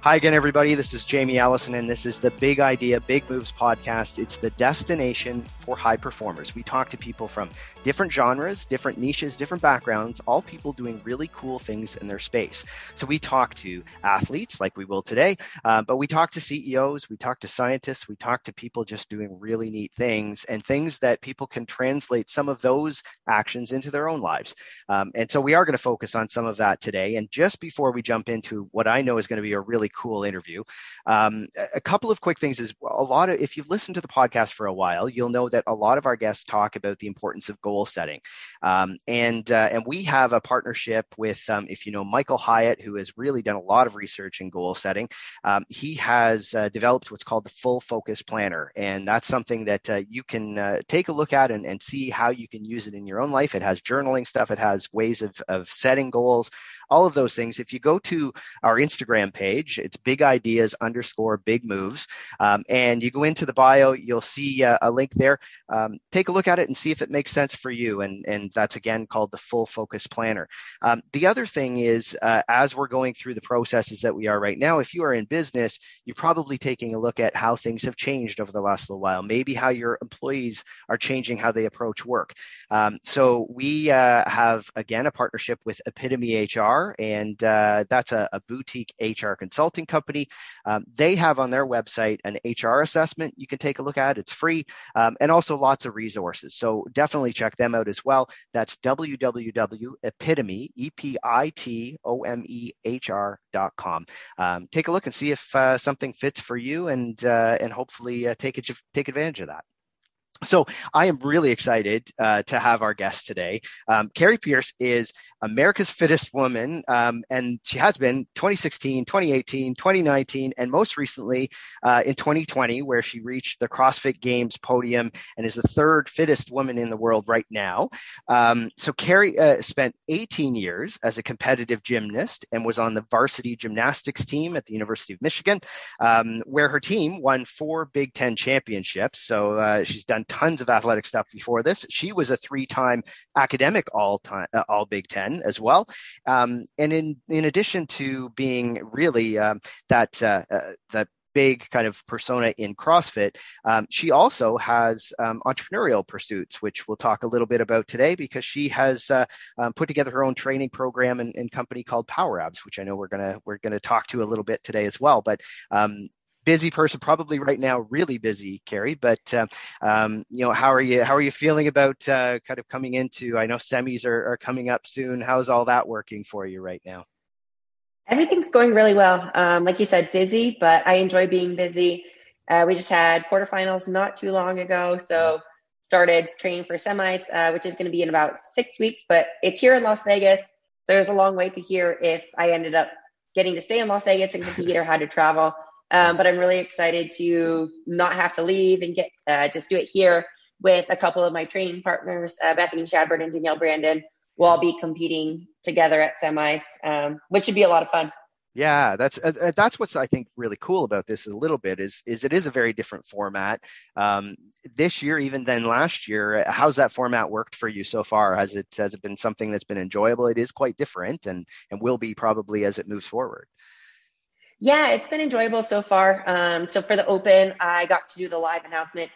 Hi again, everybody. This is Jamie Allison, and this is the Big Idea, Big Moves podcast. It's the destination for high performers. We talk to people from different genres, different niches, different backgrounds, all people doing really cool things in their space. So we talk to athletes like we will today, uh, but we talk to CEOs, we talk to scientists, we talk to people just doing really neat things and things that people can translate some of those actions into their own lives. Um, and so we are going to focus on some of that today. And just before we jump into what I know is going to be a really really cool interview. Um, a couple of quick things is a lot of, if you've listened to the podcast for a while, you'll know that a lot of our guests talk about the importance of goal setting. Um, and, uh, and we have a partnership with, um, if you know, Michael Hyatt, who has really done a lot of research in goal setting. Um, he has uh, developed what's called the full focus planner. And that's something that uh, you can uh, take a look at and, and see how you can use it in your own life. It has journaling stuff. It has ways of, of setting goals all of those things. If you go to our Instagram page, it's big ideas underscore big moves. Um, and you go into the bio, you'll see uh, a link there. Um, take a look at it and see if it makes sense for you. And, and that's again called the full focus planner. Um, the other thing is, uh, as we're going through the processes that we are right now, if you are in business, you're probably taking a look at how things have changed over the last little while, maybe how your employees are changing how they approach work. Um, so we uh, have, again, a partnership with Epitome HR HR, and uh, that's a, a, boutique HR consulting company. Um, they have on their website an HR assessment you can take a look at. It's free, um, and also lots of resources. So definitely check them out as well. That's www.epitome, E-P-I-T-O-M-E-H-R.com. Um, take a look and see if uh, something fits for you, and uh, and hopefully uh, take it, take advantage of that. So I am really excited uh, to have our guest today. Um, Kari Pearce is America's Fittest Woman, um, and she has been 2016, 2018, 2019, and most recently uh, in 2020, where she reached the CrossFit Games podium and is the third fittest woman in the world right now. Um, so Kari uh, spent 18 years as a competitive gymnast and was on the varsity gymnastics team at the University of Michigan, um, where her team won four Big Ten championships. So uh, she's done tons of athletic stuff before this. She was a three-time academic all-time uh, all Big Ten as well. Um, and in in addition to being really um, that uh, uh, that big kind of persona in CrossFit. Um, she also has um, entrepreneurial pursuits, which we'll talk a little bit about today because she has uh, um, put together her own training program and, and, company called Power Abs, which I know we're gonna we're gonna talk to a little bit today as well. But um, busy person, probably right now, really busy, Kari. But uh, um, you know, how are you? How are you feeling about uh, kind of coming into? I know semis are, are coming up soon. How's all that working for you right now? Everything's going really well. Um, like you said, busy, but I enjoy being busy. Uh, we just had quarterfinals not too long ago, so started training for semis, uh, which is going to be in about six weeks. But it's here in Las Vegas, so there's a long way to hear if I ended up getting to stay in Las Vegas and compete or had to travel. Um, but I'm really excited to not have to leave and get uh, just do it here with a couple of my training partners, uh, Bethany Shadburne and Danielle Brandon. We'll all be competing together at semis, um, which should be a lot of fun. Yeah, that's uh, uh, that's what's I think really cool about this a little bit is is it is a very different format. Um, this year, even than last year, how's that format worked for you so far? Has it has it been something that's been enjoyable? It is quite different, and and will be probably as it moves forward. Yeah, it's been enjoyable so far. Um, so for the open, I got to do the live announcement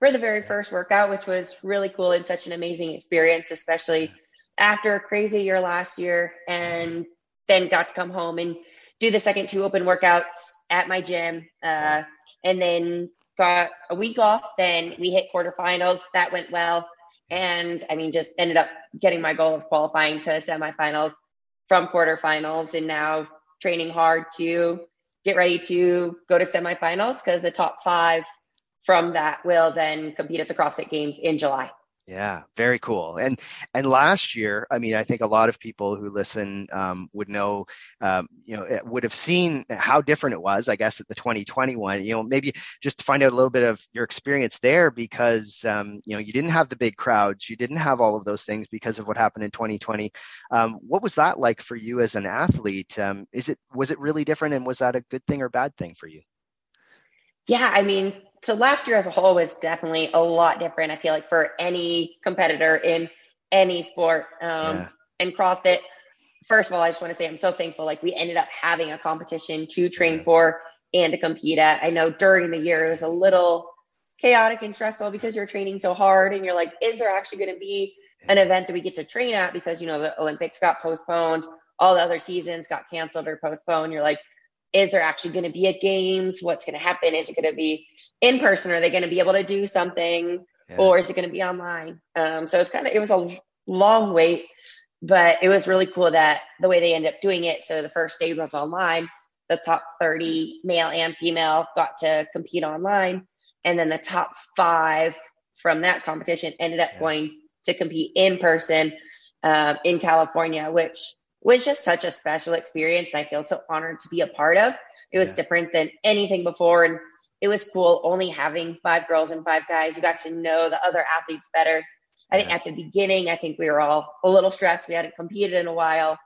for the very first workout, which was really cool and such an amazing experience, especially after a crazy year last year, and then got to come home and do the second two open workouts at my gym, uh, and then got a week off. Then we hit quarterfinals. That went well, and I mean, just ended up getting my goal of qualifying to semifinals from quarterfinals, and now training hard to get ready to go to semifinals because the top five from that will then compete at the CrossFit Games in July. Yeah, very cool. And and last year, I mean, I think a lot of people who listen um, would know, um, you know, would have seen how different it was. I guess at the 2021, you know, maybe just to find out a little bit of your experience there, because um, you know, you didn't have the big crowds, you didn't have all of those things because of what happened in 2020. Um, what was that like for you as an athlete? Um, is it was it really different, and was that a good thing or bad thing for you? Yeah, I mean, so last year as a whole was definitely a lot different. I feel like for any competitor in any sport, um, yeah. and CrossFit first of all, I just want to say I'm so thankful. Like we ended up having a competition to train for and to compete at. I know during the year it was a little chaotic and stressful because you're training so hard and you're like, is there actually going to be an event that we get to train at? Because, you know, the Olympics got postponed, all the other seasons got canceled or postponed. You're like, is there actually going to be a games? What's going to happen? Is it going to be in person? Are they going to be able to do something? Yeah. Or is it going to be online? Um, so it's kind of, it was a long wait, but it was really cool that the way they ended up doing it. So the first day was online. The top 30 male and female got to compete online. And then the top five from that competition ended up yeah. going to compete in person uh, in California, which was just such a special experience. I feel so honored to be a part of. It was yeah. different than anything before. And it was cool only having five girls and five guys. You got to know the other athletes better. I think at the beginning, I think we were all a little stressed. We hadn't competed in a while.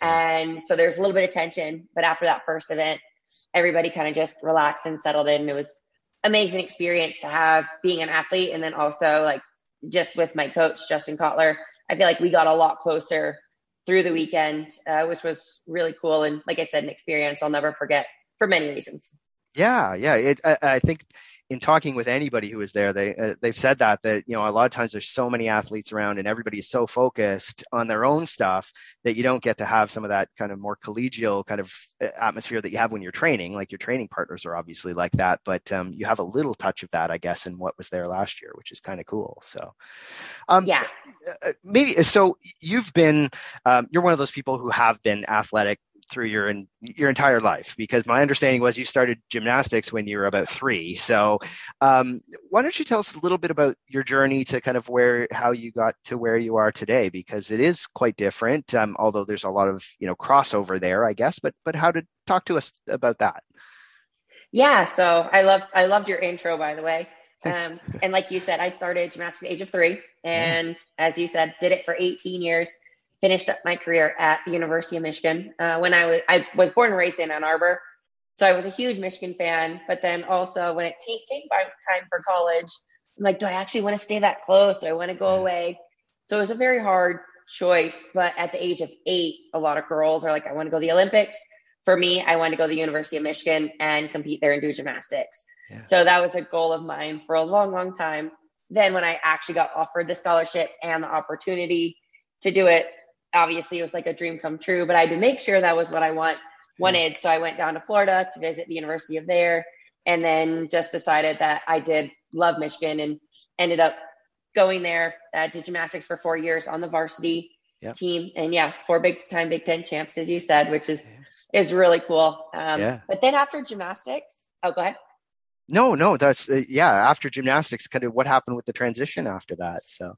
And so there's a little bit of tension. But after that first event, everybody kind of just relaxed and settled in. It was amazing experience to have being an athlete. And then also like just with my coach, Justin Kotler, I feel like we got a lot closer through the weekend, uh, which was really cool. And like I said, an experience I'll never forget for many reasons. Yeah, yeah. It, I, I think in talking with anybody who was there, they uh, they've said that that you know a lot of times there's so many athletes around and everybody is so focused on their own stuff that you don't get to have some of that kind of more collegial kind of uh, atmosphere that you have when you're training. Like your training partners are obviously like that, but um, you have a little touch of that, I guess, in what was there last year, which is kind of cool. So, um, yeah, uh, maybe so. You've been um, you're one of those people who have been athletic through your in, your entire life because my understanding was you started gymnastics when you were about three. So um, why don't you tell us a little bit about your journey to kind of where how you got to where you are today because it is quite different um, although there's a lot of you know crossover there i guess but but how to talk to us about that. Yeah so i love i loved your intro by the way. Um, and like you said i started gymnastics at the age of three and yeah. as you said did it for 18 years finished up my career at the University of Michigan. Uh, when I was, I was born and raised in Ann Arbor, so I was a huge Michigan fan. But then also when it t- came time for college, I'm like, do I actually want to stay that close? Do I want to go away? So it was a very hard choice. But at the age of eight, a lot of girls are like, I want to go to the Olympics. For me, I wanted to go to the University of Michigan and compete there and do gymnastics. Yeah. So that was a goal of mine for a long, long time. Then when I actually got offered the scholarship and the opportunity to do it, obviously it was like a dream come true, but I had to make sure that was what I want wanted. So I went down to Florida to visit the University of there and then just decided that I did love Michigan and ended up going there, uh, did gymnastics for four years on the varsity yep. team. And yeah, four big time Big Ten champs, as you said, which is, yeah. is really cool. Um, yeah. But then after gymnastics, oh, go ahead. No, no, that's, uh, yeah, after gymnastics, kind of what happened with the transition after that. So,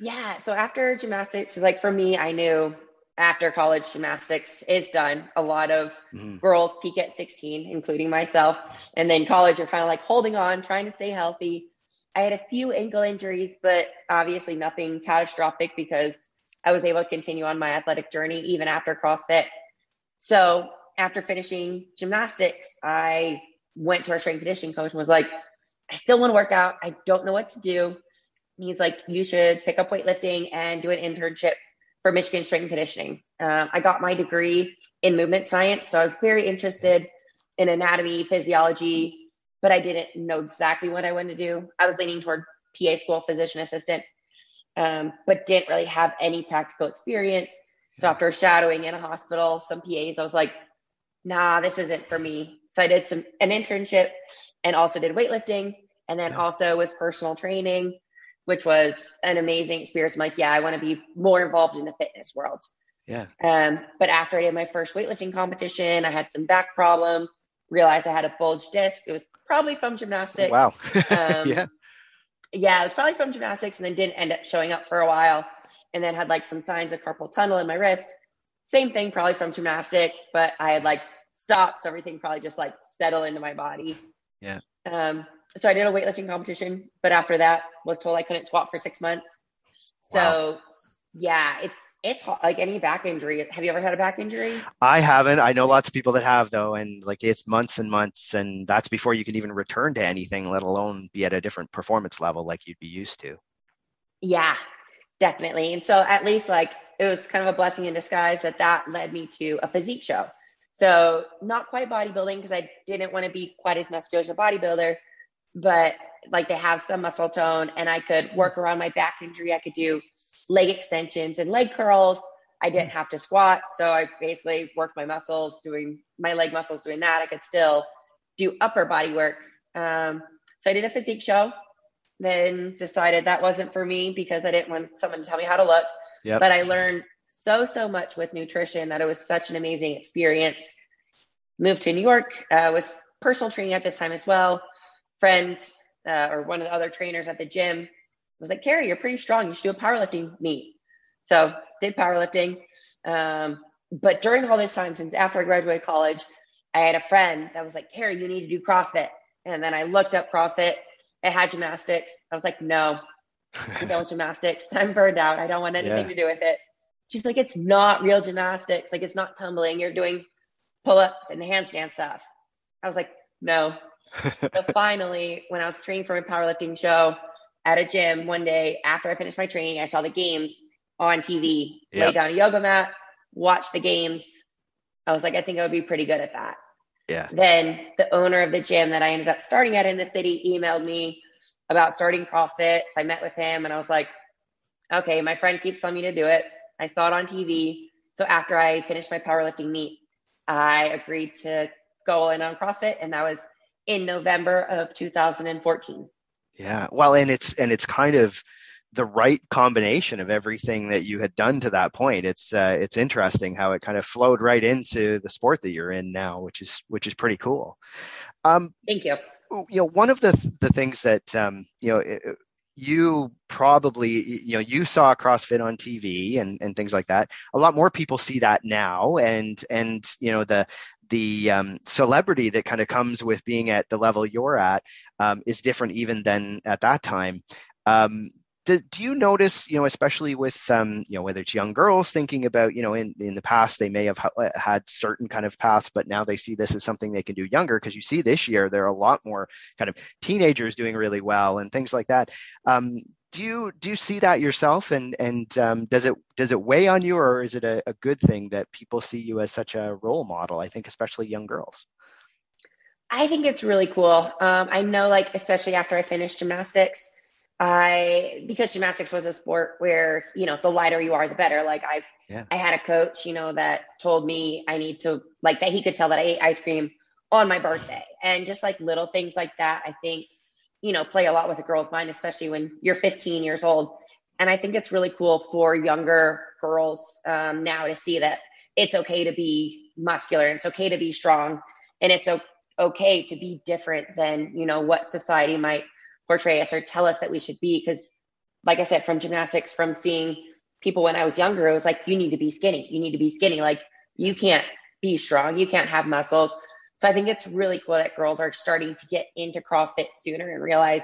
yeah. So after gymnastics, like for me, I knew after college gymnastics is done. A lot of mm. girls peak at 16, including myself. And then college, you're kind of like holding on, trying to stay healthy. I had a few ankle injuries, but obviously nothing catastrophic because I was able to continue on my athletic journey even after CrossFit. So after finishing gymnastics, I went to our strength conditioning coach and was like, I still want to work out. I don't know what to do he's like, you should pick up weightlifting and do an internship for Michigan Strength and Conditioning. Um, I got my degree in movement science, so I was very interested in anatomy, physiology, but I didn't know exactly what I wanted to do. I was leaning toward PA school, physician assistant, um, but didn't really have any practical experience. So after shadowing in a hospital, some PAs, I was like, nah, this isn't for me. So I did some an internship and also did weightlifting and then also was personal training which was an amazing experience. I'm like, yeah, I want to be more involved in the fitness world. Yeah. Um, but after I did my first weightlifting competition, I had some back problems, realized I had a bulge disc. It was probably from gymnastics. Wow. um, yeah. Yeah, it was probably from gymnastics and then didn't end up showing up for a while. And then had like some signs of carpal tunnel in my wrist. Same thing, probably from gymnastics, but I had like stopped. So everything probably just like settled into my body. Yeah. Um, so I did a weightlifting competition, but after that was told I couldn't squat for six months. So wow. yeah, it's it's like any back injury. Have you ever had a back injury? I haven't. I know lots of people that have though, and like it's months and months, and that's before you can even return to anything, let alone be at a different performance level like you'd be used to. Yeah, Definitely. And so at least like it was kind of a blessing in disguise that that led me to a physique show. So not quite bodybuilding because I didn't want to be quite as muscular as a bodybuilder, but like to have some muscle tone and I could work around my back injury. I could do leg extensions and leg curls. I didn't have to squat. So I basically worked my muscles doing my leg muscles doing that. I could still do upper body work. Um, so I did a physique show then decided that wasn't for me because I didn't want someone to tell me how to look. Yep. But I learned so, so much with nutrition that it was such an amazing experience. Moved to New York, uh, was personal training at this time as well. Friend uh, or one of the other trainers at the gym was like, Kari, you're pretty strong. You should do a powerlifting meet. So did powerlifting. Um, but during all this time, since after I graduated college, I had a friend that was like, Kari, you need to do CrossFit. And then I looked up CrossFit it had gymnastics. I was like, no, I'm done with gymnastics. I'm burned out. I don't want anything yeah. to do with it. She's like, it's not real gymnastics. Like, it's not tumbling. You're doing pull ups and handstand stuff. I was like, no. So finally, when I was training for my powerlifting show at a gym one day after I finished my training, I saw the games on TV, yep. laid down a yoga mat, watch the games. I was like, I think I would be pretty good at that. Yeah. Then the owner of the gym that I ended up starting at in the city emailed me about starting CrossFit. So I met with him and I was like, okay, my friend keeps telling me to do it. I saw it on TV. So after I finished my powerlifting meet, I agreed to go in on CrossFit and that was in November of 2014. Yeah. Well, and it's and it's kind of the right combination of everything that you had done to that point. It's uh, it's interesting how it kind of flowed right into the sport that you're in now, which is which is pretty cool. Um, Thank you. You know, one of the the things that um, you know. It, you probably you know you saw CrossFit on TV and and things like that. A lot more people see that now, and and you know the the um, celebrity that kind of comes with being at the level you're at um, is different even than at that time. Um, do, do you notice, you know, especially with, um, you know, whether it's young girls thinking about, you know, in, in the past they may have ha- uh, had certain kind of paths, but now they see this as something they can do younger because you see this year there are a lot more kind of teenagers doing really well and things like that. Do you do you see that yourself and and um, does it does it weigh on you or is it a, a good thing that people see you as such a role model? I think especially young girls. I think it's really cool. Um, I know, like especially after I finished gymnastics, I because gymnastics was a sport where you know the lighter you are the better. Like I've yeah. I had a coach you know that told me I need to like that he could tell that I ate ice cream on my birthday and just like little things like that I think you know play a lot with a girl's mind especially when you're 15 years old and I think it's really cool for younger girls um, now to see that it's okay to be muscular it's okay to be strong and it's okay to be different than you know what society might portray us or tell us that we should be. Because, like I said, from gymnastics, from seeing people when I was younger, it was like, you need to be skinny. You need to be skinny. Like, you can't be strong. You can't have muscles. So I think it's really cool that girls are starting to get into CrossFit sooner and realize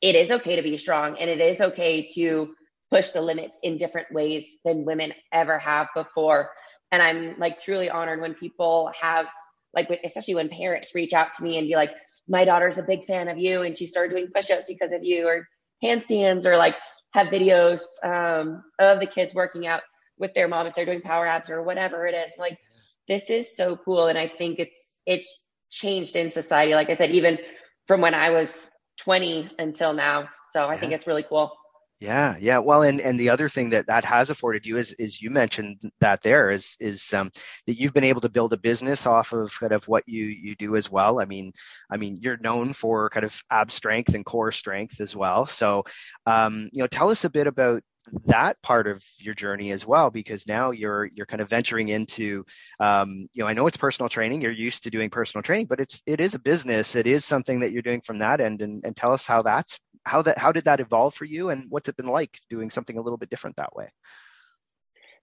it is okay to be strong and it is okay to push the limits in different ways than women ever have before. And I'm like truly honored when people have like especially when parents reach out to me and be like, my daughter's a big fan of you and she started doing push-ups because of you or handstands or like have videos um, of the kids working out with their mom if they're doing power abs or whatever it is like this is so cool and i think it's it's changed in society like i said even from when i was 20 until now so i yeah. think it's really cool yeah, yeah. Well, and and the other thing that that has afforded you is is you mentioned that there is is um, that you've been able to build a business off of kind of what you you do as well. I mean, I mean, you're known for kind of ab strength and core strength as well. So, um, you know, tell us a bit about that part of your journey as well because now you're you're kind of venturing into um, you know i know it's personal training you're used to doing personal training but it's it is a business it is something that you're doing from that end and, and tell us how that's how that how did that evolve for you and what's it been like doing something a little bit different that way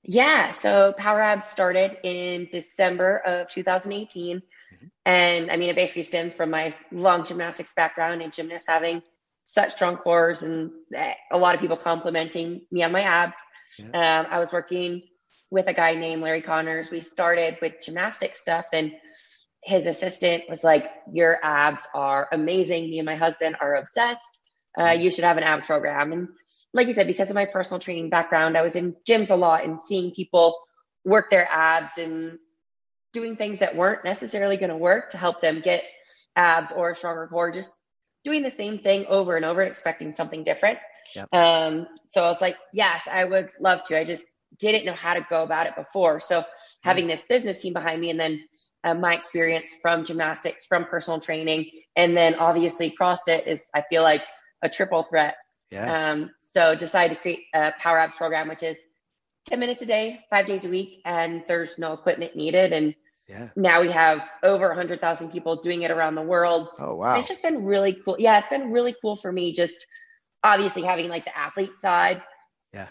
yeah so power abs started in december of 2018 mm-hmm. and i mean it basically stemmed from my long gymnastics background and gymnasts having such strong cores and a lot of people complimenting me on my abs. Yeah. um, i was working with a guy named larry connors. We started with gymnastic stuff and his assistant was like your abs are amazing. Me and my husband are obsessed. Uh, you should have an abs program. And like you said, because of my personal training background, I was in gyms a lot and seeing people work their abs and doing things that weren't necessarily going to work to help them get abs or a stronger core, just doing the same thing over and over, expecting something different. Yep. Um, so I was like, yes, I would love to. I just didn't know how to go about it before. So having this business team behind me and then uh, my experience from gymnastics, from personal training, and then obviously CrossFit is, I feel like, a triple threat. Yeah. Um, so decided to create a Power Abs program, which is 10 minutes a day, five days a week, and there's no equipment needed. And yeah. now we have over 100,000 people doing it around the world. Oh, wow. It's just been really cool. Yeah, it's been really cool for me, just obviously having like the athlete side. Yeah.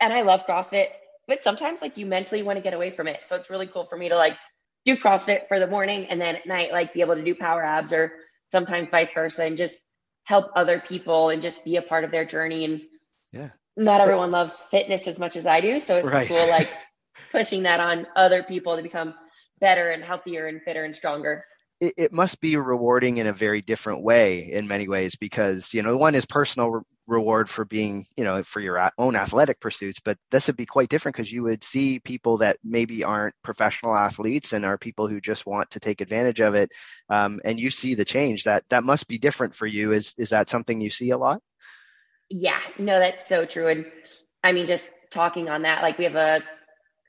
And I love CrossFit, but sometimes like you mentally want to get away from it. So it's really cool for me to like do CrossFit for the morning and then at night, like be able to do power abs or sometimes vice versa and just help other people and just be a part of their journey. And yeah, not everyone loves fitness as much as I do. So it's right. cool, like pushing that on other people to become better and healthier and fitter and stronger. It, it, must be rewarding in a very different way in many ways because you know one is personal re- reward for being you know for your own athletic pursuits but this would be quite different because you would see people that maybe aren't professional athletes and are people who just want to take advantage of it um, and you see the change that that must be different for you. Is is that something you see a lot? Yeah. No that's so true. And i mean just talking on that like we have a,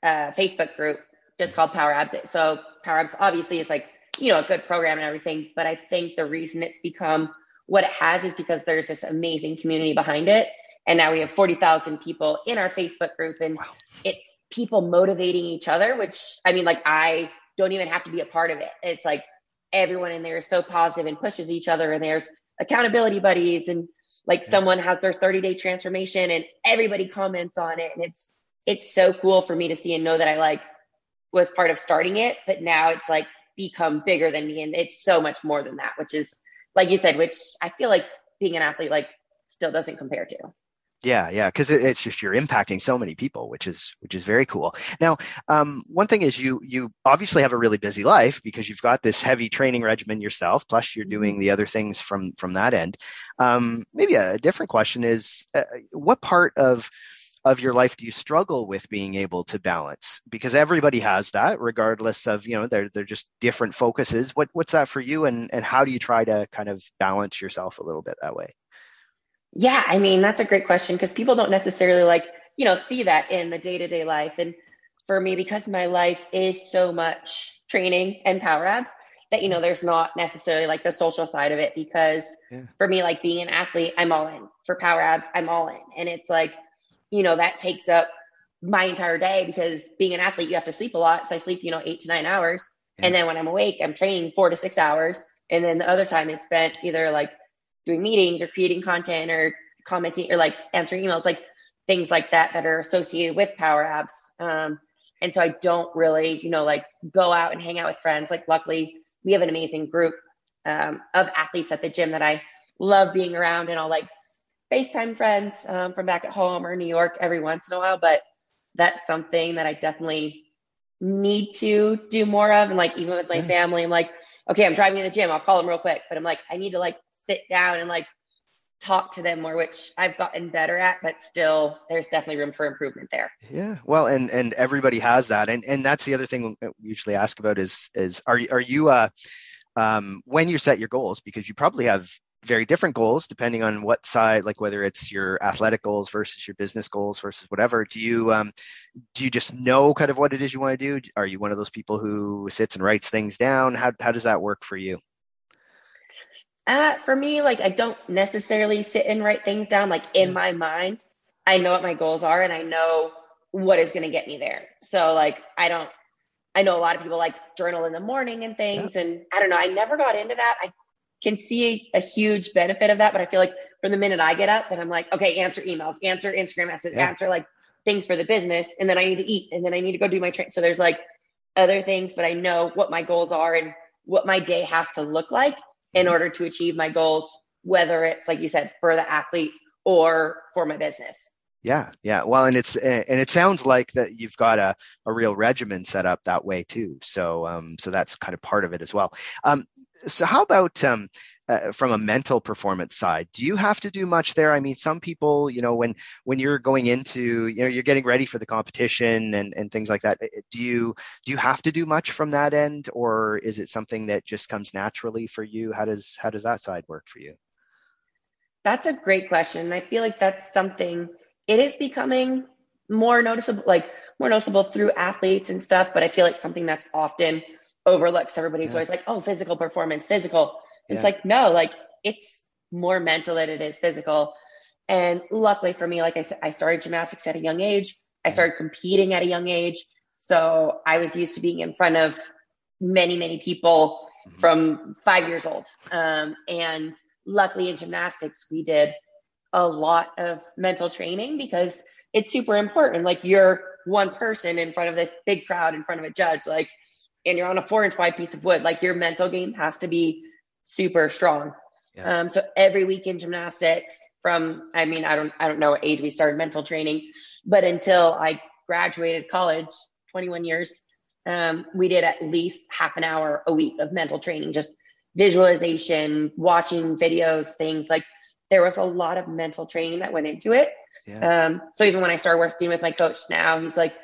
a facebook group just called power abs so power abs obviously is like you know, a good program and everything. But I think the reason it's become what it has is because there's this amazing community behind it. And now we have 40,000 people in our Facebook group and wow. it's people motivating each other, which I mean, like, I don't even have to be a part of it. It's like everyone in there is so positive and pushes each other. And there's accountability buddies and like yeah. someone has their 30 day transformation and everybody comments on it. And it's, it's so cool for me to see and know that I like was part of starting it, but now it's like become bigger than me. And it's so much more than that, which is, like you said, which I feel like being an athlete, like, still doesn't compare to. Yeah, yeah, because it, it's just you're impacting so many people, which is which is very cool. Now, um, one thing is you you obviously have a really busy life because you've got this heavy training regimen yourself, plus you're doing mm-hmm. the other things from from that end. Um, maybe a different question is, uh, what part of of your life do you struggle with being able to balance? Because everybody has that, regardless of you know they're they're just different focuses. What what's that for you, and and how do you try to kind of balance yourself a little bit that way? Yeah, I mean that's a great question because people don't necessarily like you know see that in the day to day life, and for me because my life is so much training and power abs that you know mm-hmm. there's not necessarily like the social side of it because yeah. for me like being an athlete i'm all in for power abs i'm all in and it's like you know, that takes up my entire day because being an athlete, you have to sleep a lot. So I sleep, you know, eight to nine hours. Yeah. And then when I'm awake, I'm training four to six hours. And then the other time is spent either like doing meetings or creating content or commenting or like answering emails, like things like that that are associated with power abs. Um, and so I don't really, you know, like go out and hang out with friends. Like luckily we have an amazing group um, of athletes at the gym that I love being around and I'll like FaceTime friends um, from back at home or New York every once in a while, but that's something that I definitely need to do more of. And like, even with my family, I'm like, okay, I'm driving to the gym. I'll call them real quick, but I'm like, I need to like sit down and like talk to them more, which I've gotten better at, but still there's definitely room for improvement there. Yeah. Well, and, and everybody has that. And, and that's the other thing we usually ask about is, is are, you are you, uh, um, when you set your goals, because you probably have very different goals depending on what side like whether it's your athletic goals versus your business goals versus whatever. Do you um, do you just know kind of what it is you want to do? Are you one of those people who sits and writes things down? How, how does that work for you? Uh, for me like i don't necessarily sit and write things down like in mm. my mind. I know what my goals are and i know what is going to get me there. So like i don't i know a lot of people like journal in the morning and things yeah. and i don't know i never got into that. I can see a, a, huge benefit of that. But I feel like from the minute I get up, then I'm like, okay, answer emails, answer Instagram messages, yeah. answer like things for the business. And then I need to eat and then I need to go do my train. So there's like other things, but I know what my goals are and what my day has to look like in mm-hmm. order to achieve my goals, whether it's like you said, for the athlete or for my business. Yeah, yeah. Well, and it's and it sounds like that you've got a, a real regimen set up that way too. So um, so that's kind of part of it as well. Um, so how about um, uh, from a mental performance side? Do you have to do much there? I mean, some people, you know, when when you're going into, you know, you're getting ready for the competition and and things like that. Uh, do you do you have to do much from that end, or is it something that just comes naturally for you? How does how does that side work for you? That's a great question. I feel like that's something it is becoming more noticeable, like more noticeable through athletes and stuff. But I feel like something that's often overlooked. Everybody's yeah. always like, "Oh, physical performance, physical." Yeah. It's like no, like it's more mental than it is physical. And luckily for me, like I said, I started gymnastics at a young age. I started competing at a young age. So I was used to being in front of many, many people mm-hmm. from five years old. Um, and luckily in gymnastics, we did a lot of mental training because it's super important. Like you're one person in front of this big crowd in front of a judge, like, and you're on a four inch wide piece of wood. Like your mental game has to be super strong. Yeah. Um, so every week in gymnastics from, I mean, I don't, I don't know what age we started mental training, but until I graduated college, 21 years, um, we did at least half an hour a week of mental training, just visualization, watching videos, things like there was a lot of mental training that went into it. Yeah. Um, so even when I started working with my coach now, he's like,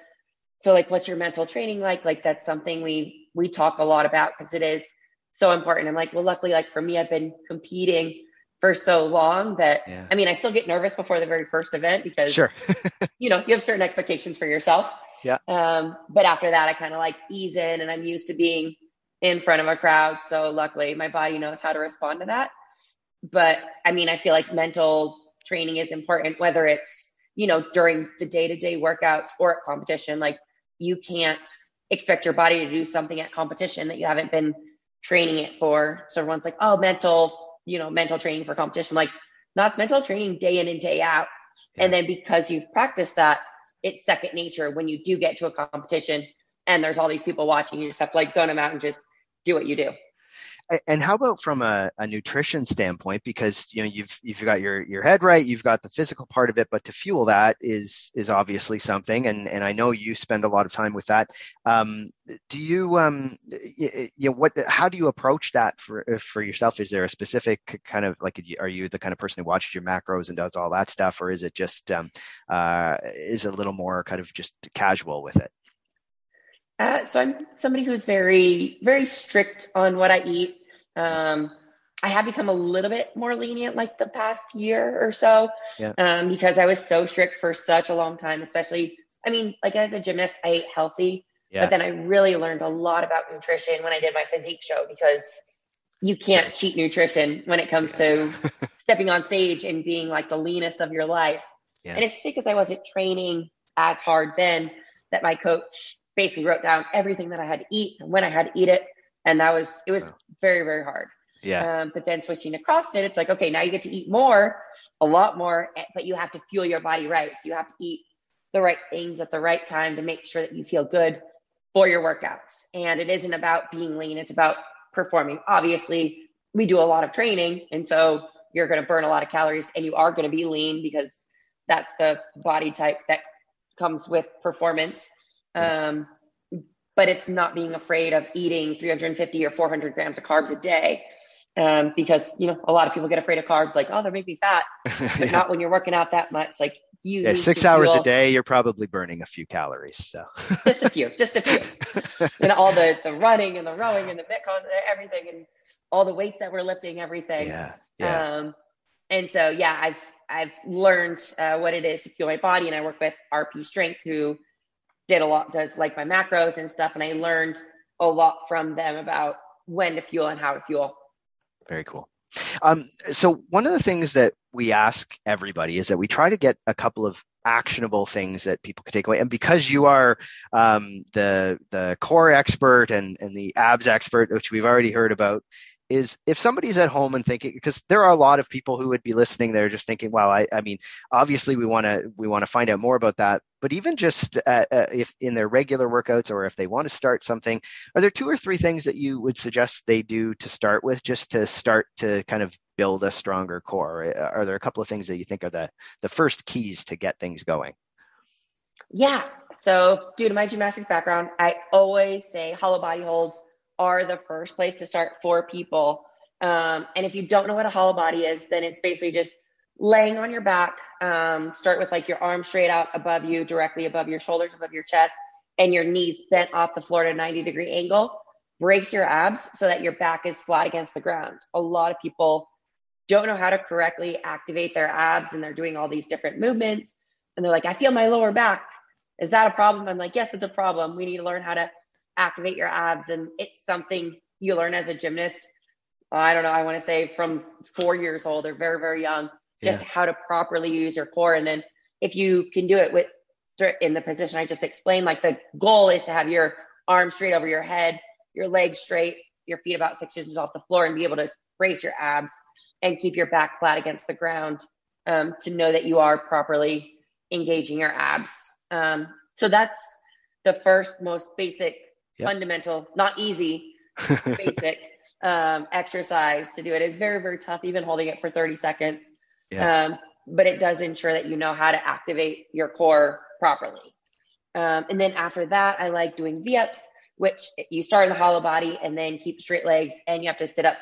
so like, what's your mental training like? Like that's something we, we talk a lot about because it is so important. I'm like, well, luckily, like for me, I've been competing for so long that, yeah. I mean, I still get nervous before the very first event because, sure. you know, you have certain expectations for yourself. Yeah. Um, but after that, I kind of like ease in and I'm used to being in front of a crowd. So luckily my body knows how to respond to that but I mean, I feel like mental training is important, whether it's, you know, during the day to day workouts or at competition. Like, you can't expect your body to do something at competition that you haven't been training it for. So everyone's like, oh, mental, you know, mental training for competition. Like, not mental training day in and day out. Yeah. And then because you've practiced that, it's second nature when you do get to a competition and there's all these people watching. You just have to like zone them out and just do what you do and how about from a, a, nutrition standpoint? Because you know you've you've got your your head right you've got the physical part of it but to fuel that is is obviously something and and i know you spend a lot of time with that. Um, do you um you, you know what how do you approach that for for yourself? Is there a specific kind of like are you the kind of person who watches your macros and does all that stuff or is it just um uh is a little more kind of just casual with it uh, so I'm somebody who's very, very strict on what I eat. Um, I have become a little bit more lenient like the past year or so yeah. um, because I was so strict for such a long time, especially, I mean, like as a gymnast, I ate healthy, yeah. but then I really learned a lot about nutrition when I did my physique show because you can't cheat nutrition when it comes yeah. to stepping on stage and being like the leanest of your life. And it's because I wasn't training as hard then that my coach basically wrote down everything that I had to eat and when I had to eat it. And that was, it was very, very hard. Yeah. Um, but then switching to CrossFit, it's like, okay, now you get to eat more, a lot more, eh, but you have to fuel your body right. So you have to eat the right things at the right time to make sure that you feel good for your workouts. And it isn't about being lean, it's about performing. Obviously, we do a lot of training. And so you're going to burn a lot of calories and you are going to be lean because that's the body type that comes with performance. Um, but it's not being afraid of eating 350 or 400 grams of carbs a day. Um, because you know a lot of people get afraid of carbs, like oh they're making me fat, but yeah. not when you're working out that much. Like you, yeah, six hours fuel. a day, you're probably burning a few calories. So just a few, just a few, and all the the running and the rowing and the metcon, everything, and all the weights that we're lifting, everything. Yeah, yeah. Um, and so yeah, I've I've learned uh, what it is to fuel my body, and I work with RP Strength, who did a lot, does like my macros and stuff. And I learned a lot from them about when to fuel and how to fuel. Very cool. Um, so one of the things that we ask everybody is that we try to get a couple of actionable things that people can take away. And because you are um, the the core expert and and the abs expert, which we've already heard about, is if somebody's at home and thinking because there are a lot of people who would be listening they're just thinking wow i, I mean obviously we want to we want to find out more about that. But even just uh, uh, if in their regular workouts or if they want to start something are there two or three things that you would suggest they do to start with just to start to kind of build a stronger core? Are there a couple of things that you think are the the first keys to get things going? Yeah. So due to my gymnastics background i always say hollow body holds are the first place to start for people. Um, and if you don't know what a hollow body is, then it's basically just laying on your back. Um, start with like your arms straight out above you, directly above your shoulders, above your chest, and your knees bent off the floor at a 90 degree angle. Brace your abs so that your back is flat against the ground. A lot of people don't know how to correctly activate their abs and they're doing all these different movements. And they're like, I feel my lower back. Is that a problem? I'm like, yes, it's a problem. We need to learn how to activate your abs. And it's something you learn as a gymnast. I don't know, I want to say from four years old or very, very young, just yeah. how to properly use your core. And then if you can do it with in the position I just explained, like the goal is to have your arms straight over your head, your legs straight, your feet about six inches off the floor, and be able to brace your abs and keep your back flat against the ground um, to know that you are properly engaging your abs. Um, so that's the first most basic yep. fundamental, not easy, basic um, exercise to do it. It's very, very tough, even holding it for 30 seconds. Yeah. Um, but it does ensure that you know how to activate your core properly. Um, and then after that, I like doing V ups, which you start in the hollow body and then keep straight legs, and you have to sit up,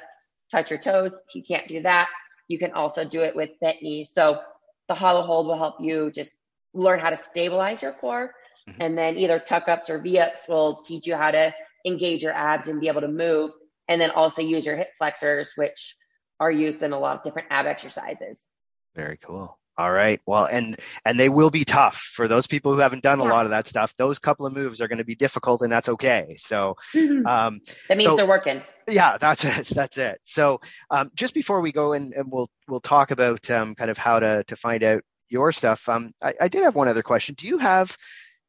touch your toes. If you can't do that, you can also do it with bent knees. So the hollow hold will help you just learn how to stabilize your core Mm-hmm. And then either tuck ups or V ups will teach you how to engage your abs and be able to move. And then also use your hip flexors, which are used in a lot of different ab exercises. Very cool. All right. Well, and and they will be tough for those people who haven't done yeah. a lot of that stuff. Those couple of moves are going to be difficult, and that's okay. So mm-hmm. um, that means so, they're working. Yeah, that's it. That's it. So um, just before we go in, and we'll we'll talk about um, kind of how to to find out your stuff. Um, I, I did have one other question. Do you have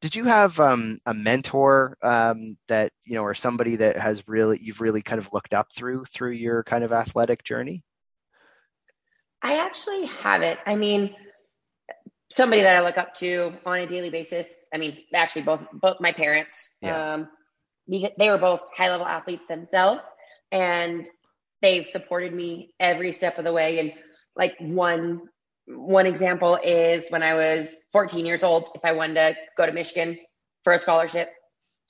did you have um, a mentor um, that you know or somebody that has really you've really kind of looked up through through your kind of athletic journey? I actually haven't. I mean somebody that i look up to on a daily basis i mean actually both both my parents yeah. um, they were both high level athletes themselves and they've supported me every step of the way. And like one one example is when I was 14 years old, if I wanted to go to Michigan for a scholarship,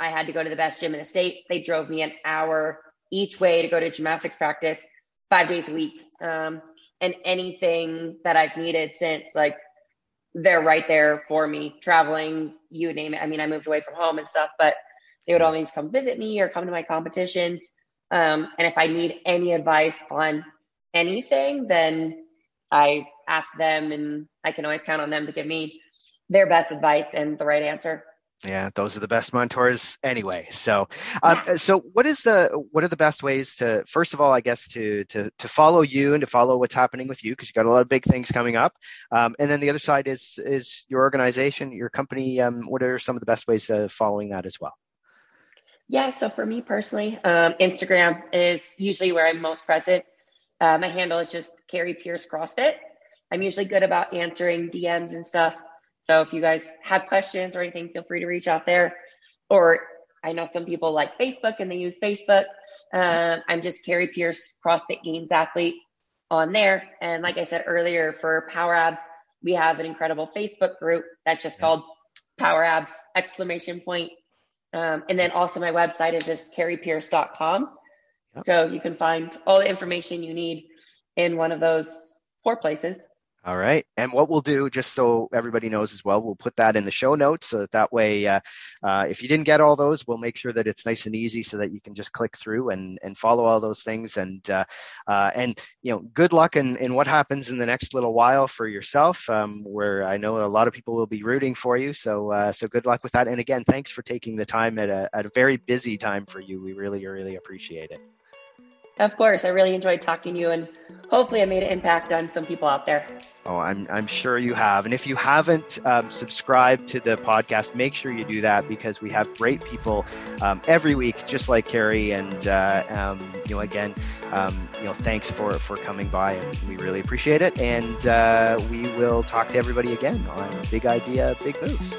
I had to go to the best gym in the state. They drove me an hour each way to go to gymnastics practice five days a week. Um, and anything that I've needed since, like, they're right there for me, traveling, you name it. I mean, I moved away from home and stuff, but they would always come visit me or come to my competitions. Um, and if I need any advice on anything, then I ask them and I can always count on them to give me their best advice and the right answer. Yeah, those are the best mentors anyway. So, um, yeah. so what is the what are the best ways to first of all, I guess to to to follow you and to follow what's happening with you because you got a lot of big things coming up. Um, and then the other side is is your organization, your company. Um, what are some of the best ways of following that as well? Yeah, so for me personally, um, Instagram is usually where I'm most present. Uh, my handle is just Kari Pearce CrossFit. I'm usually good about answering DMs and stuff. So if you guys have questions or anything, feel free to reach out there. Or I know some people like Facebook and they use Facebook. Uh, I'm just Kari Pearce, CrossFit Games athlete on there. And like I said earlier, for Power Abs, we have an incredible Facebook group that's just called Power Abs exclamation point. Um, and then also my website is just karipearce.com. Yep. So you can find all the information you need in one of those four places. All right. And what we'll do, just so everybody knows as well, we'll put that in the show notes so that that way, uh, uh, if you didn't get all those, we'll make sure that it's nice and easy so that you can just click through and, and follow all those things. And, uh, uh and, you know, good luck in, in what happens in the next little while for yourself, um, where I know a lot of people will be rooting for you. So, uh, so good luck with that. And again, thanks for taking the time at a, at a very busy time for you. We really, really appreciate it. Of course. I really enjoyed talking to you and hopefully I made an impact on some people out there. Oh, I'm, I'm sure you have. And if you haven't um, subscribed to the podcast, make sure you do that because we have great people um, every week, just like Kari. And, uh, um, you know, again, um, you know, thanks for, for coming by and we really appreciate it. And uh, we will talk to everybody again on Big Idea, Big Moves.